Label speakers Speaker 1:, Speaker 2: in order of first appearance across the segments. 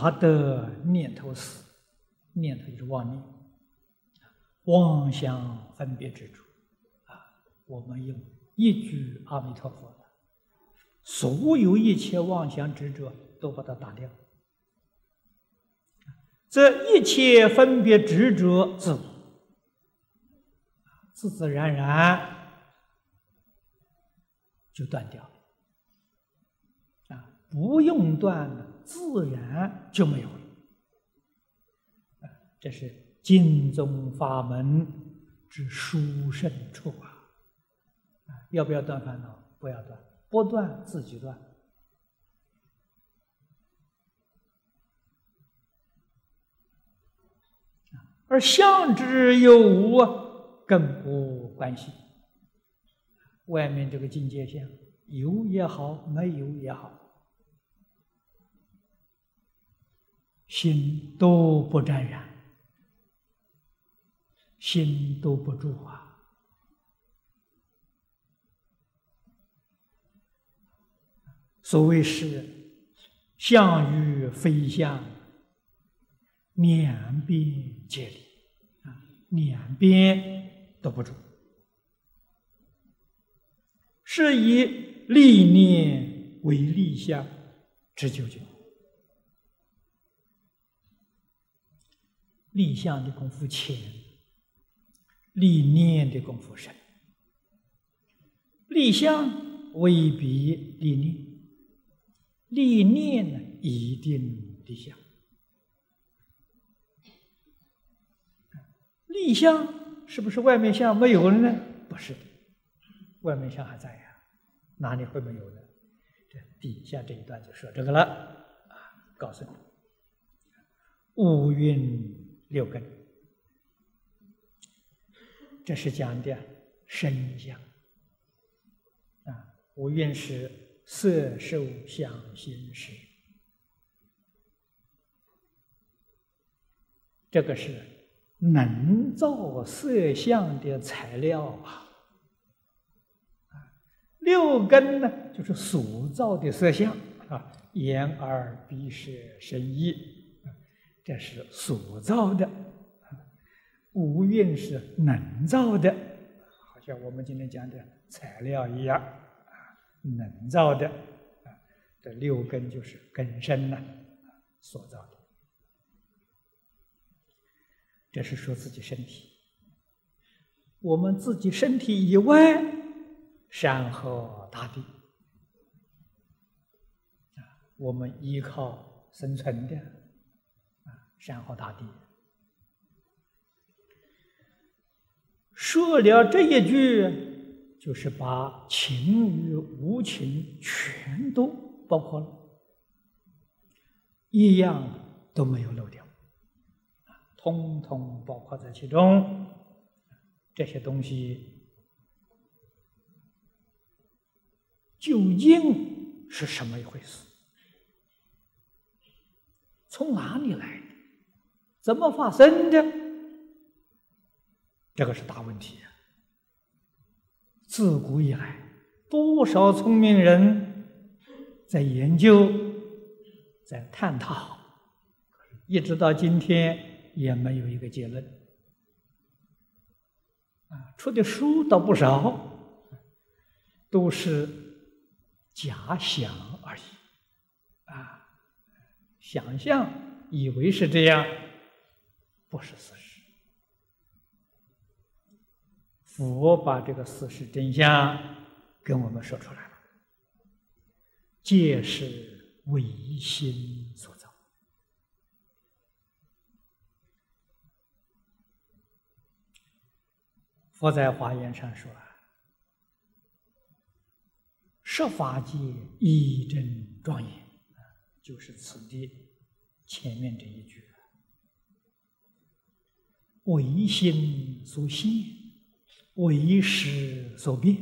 Speaker 1: 他的念头死，念头就是妄念，妄想分别执着啊，我们用一句阿弥陀佛，所有一切妄想执着都把它打掉，这一切分别执着自我，自自然然就断掉了。不用断，自然就没有了。这是经宗法门之殊胜处啊！啊，要不要断烦恼？不要断，不断自己断。而相之有无，更无关系。外面这个境界相，有也好，没有也好。心都不沾染，心都不住啊！所谓是相与非相，两边皆离啊，两边都不住，是以立念为立相之究竟。立相的功夫浅，立念的功夫深。立相未必立念，立念呢一定立相。立相是不是外面相没有了呢？不是的，外面相还在呀，哪里会没有呢？这底下这一段就说这个了啊，告诉你，五蕴。六根，这是讲的身相啊。无蕴是色、受、想、行、识，这个是能造色相的材料啊。六根呢，就是所造的色相啊，眼、耳、鼻、舌、身、意。这是所造的，五蕴是能造的，好像我们今天讲的材料一样啊，能造的啊，这六根就是根深呐，所造的。这是说自己身体，我们自己身体以外，山河大地，我们依靠生存的。山河大地，说了这一句，就是把情与无情全都包括了，一样都没有漏掉，通通包括在其中。这些东西究竟是什么一回事？从哪里来？怎么发生的？这个是大问题啊！自古以来，多少聪明人在研究，在探讨，一直到今天也没有一个结论。啊，出的书倒不少，都是假想而已。啊，想象，以为是这样。不是事实，佛把这个事实真相跟我们说出来了，皆是唯心所造。佛在华严上说：“设法界一真庄严。”就是此地前面这一句。为心所现，为识所变。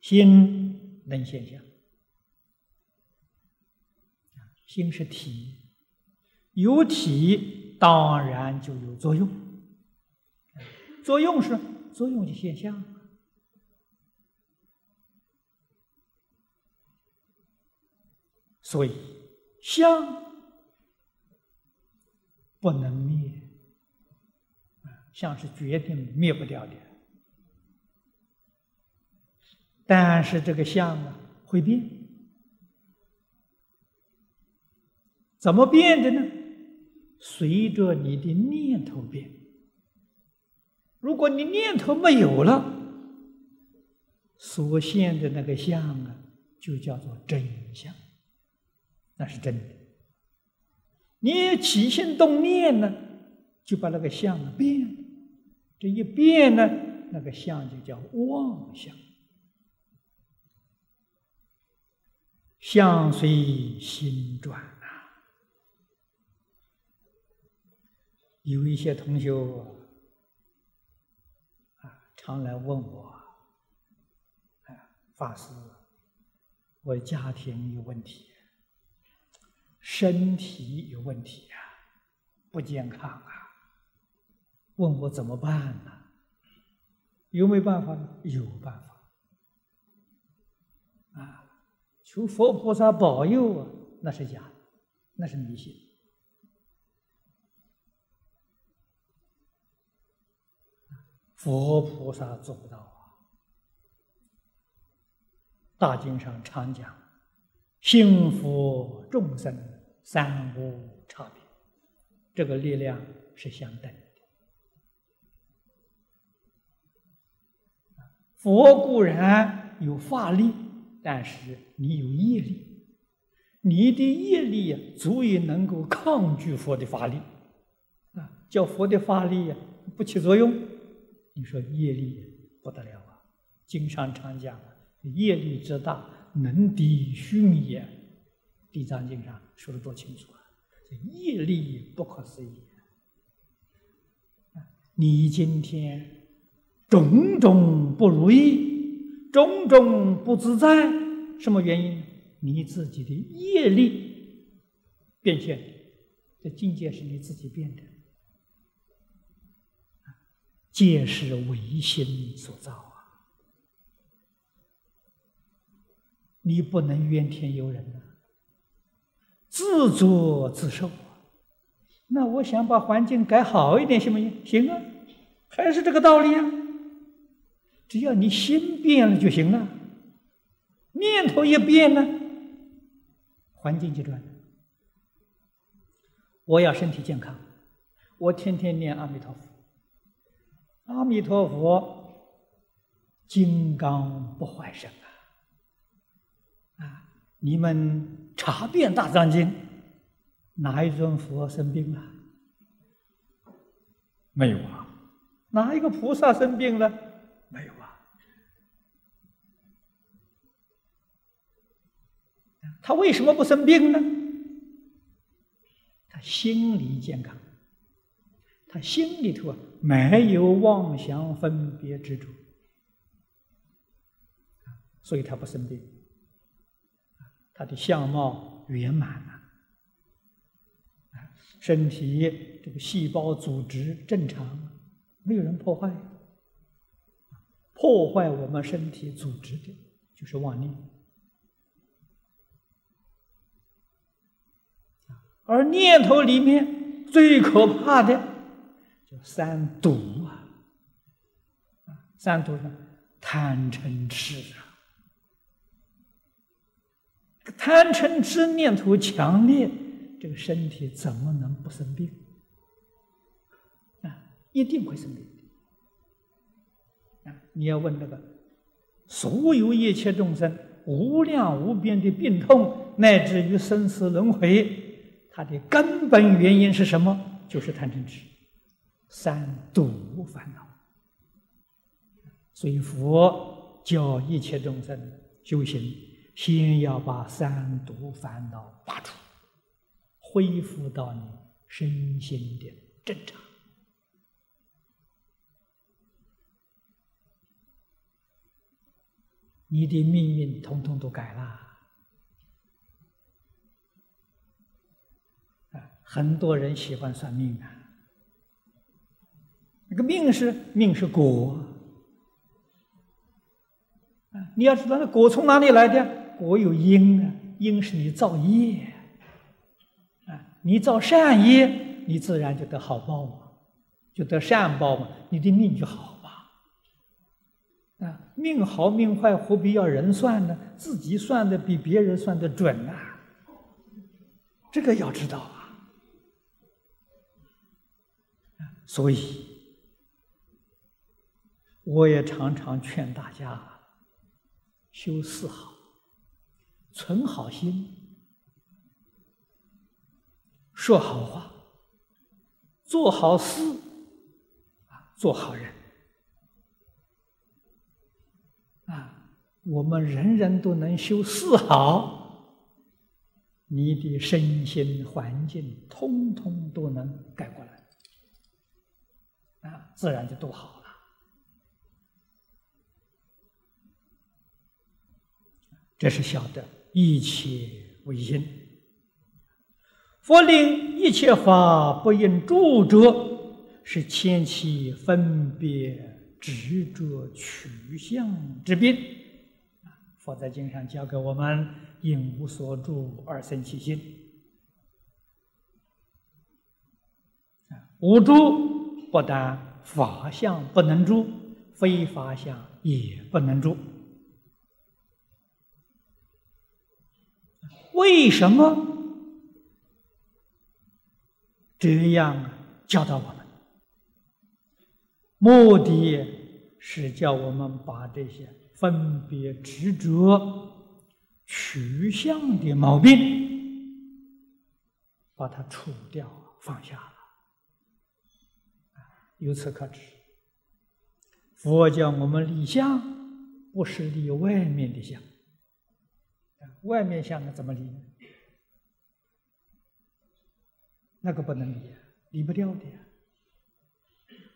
Speaker 1: 心能现象，心是体，有体当然就有作用。作用是作用的现象，所以相不能，相是决定灭不掉的。但是这个相啊会变，怎么变的呢？随着你的念头变。如果你念头没有了，所现的那个相啊，就叫做真相，那是真的。你起心动念呢，就把那个相变，这一变呢，那个相就叫妄相。相随心转啊！有一些同学啊，常来问我，啊，法师，我家庭有问题，身体有问题啊，不健康啊，问我怎么办呢？有没有办法呢？有办法。啊求佛菩萨保佑啊，那是假，那是迷信。佛菩萨做不到啊。大经上常讲，幸福众生三无差别，这个力量是相等的。佛固然有法力。但是你有业力，你的业力，足以能够抗拒佛的法力，啊，叫佛的法力呀不起作用。你说业力不得了啊！经上常讲，业力之大，能抵熏也。地藏经上说的多清楚啊！业力不可思议！你今天种种不如意。种种不自在，什么原因？你自己的业力变现，这境界是你自己变的，皆是唯心所造啊！你不能怨天尤人啊，自作自受啊！那我想把环境改好一点，行不行？行啊，还是这个道理啊！只要你心变了就行了，念头一变了，环境就转。我要身体健康，我天天念阿弥陀佛。阿弥陀佛，金刚不坏身啊！啊，你们查遍大藏经，哪一尊佛生病了？没有啊。哪一个菩萨生病了？没有啊。他为什么不生病呢？他心理健康，他心里头啊没有妄想分别执着，所以他不生病。他的相貌圆满啊，身体这个细胞组织正常，没有人破坏。破坏我们身体组织的，就是妄念。而念头里面最可怕的叫三毒啊！三毒呢，贪嗔痴啊！贪嗔痴念头强烈，这个身体怎么能不生病？啊，一定会生病。你要问那个所有一切众生无量无边的病痛，乃至于生死轮回。它的根本原因是什么？就是贪嗔痴，三毒烦恼。所以佛教一切众生修行，先要把三毒烦恼拔除，恢复到你身心的正常，你的命运统统都改了。很多人喜欢算命啊，那个命是命是果啊，你要知道那果从哪里来的？果有因啊，因是你造业啊你造善业，你自然就得好报嘛，就得善报嘛，你的命就好。命好命坏，何必要人算呢？自己算的比别人算的准呐。这个要知道啊。所以，我也常常劝大家修四好，存好心。说好话，做好事，做好人，啊，我们人人都能修四好，你的身心环境通通都能改过来，啊，自然就都好了。这是晓得一切为因。佛令一切法不应住者，是千起分别执着取向之病。佛在经上教给我们：应无所住而生其心。无住不但法相不能住，非法相也不能住。为什么？这样教导我们，目的是叫我们把这些分别执着、取向的毛病，把它除掉、放下了。由此可知，佛教我们立相，不是立外面的相。外面相怎么立？那个不能离，离不掉的。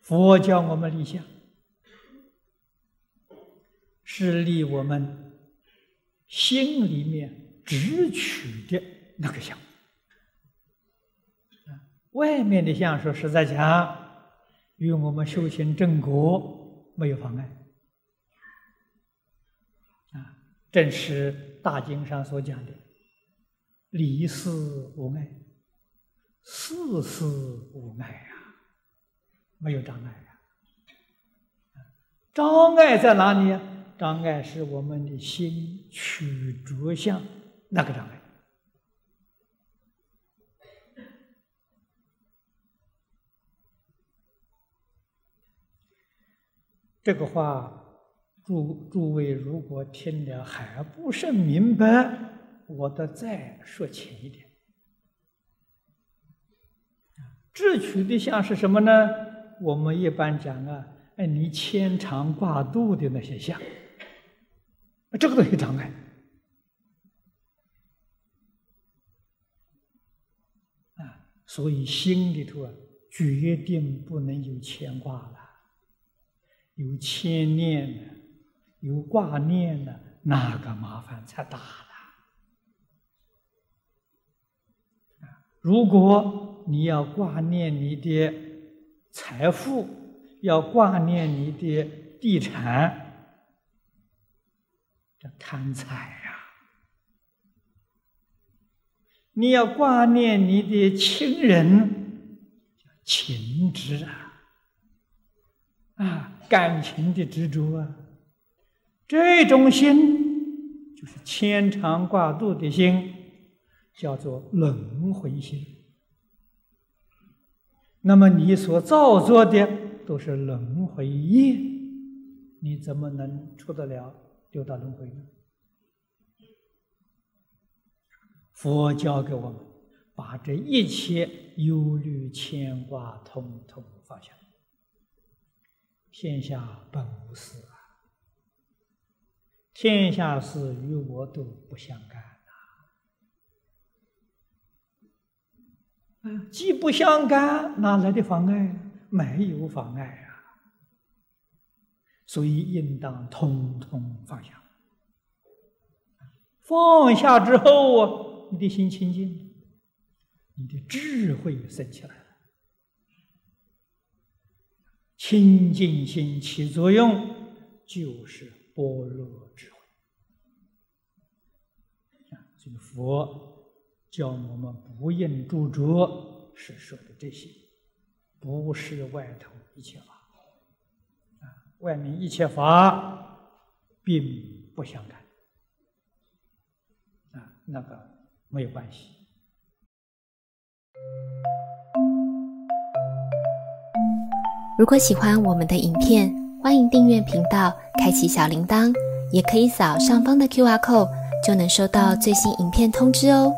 Speaker 1: 佛教我们立相，是立我们心里面直取的那个相。外面的相，说实在讲，与我们修行正果没有妨碍。啊，正是大经上所讲的“离事无碍”。事事无碍呀，没有障碍呀。障碍在哪里呀？障碍是我们的心取着相那个障碍。这个话，诸诸位如果听了还不甚明白，我得再说浅一点。智取的相是什么呢？我们一般讲啊，哎，你牵肠挂肚的那些相，这个东西障碍啊，所以心里头啊，决定不能有牵挂了，有牵念的，有挂念的，那个麻烦才大了。如果你要挂念你的财富，要挂念你的地产，叫贪财呀；你要挂念你的亲人，叫情执啊，啊，感情的执着啊，这种心就是牵肠挂肚的心，叫做轮回心。那么你所造作的都是轮回业，你怎么能出得了六道轮回呢？佛教给我们把这一切忧虑牵挂统统放下，天下本无事啊，天下事与我都不相干。既不相干，哪来的妨碍？没有妨碍啊！所以应当通通放下。放下之后啊，你的心清净，你的智慧升起来了。清净心起作用，就是般若智慧。啊，这个佛教我们不应著着，是说的这些，不是外头一切法，外面一切法并不相干啊，那个没有关系。
Speaker 2: 如果喜欢我们的影片，欢迎订阅频道，开启小铃铛，也可以扫上方的 Q R code，就能收到最新影片通知哦。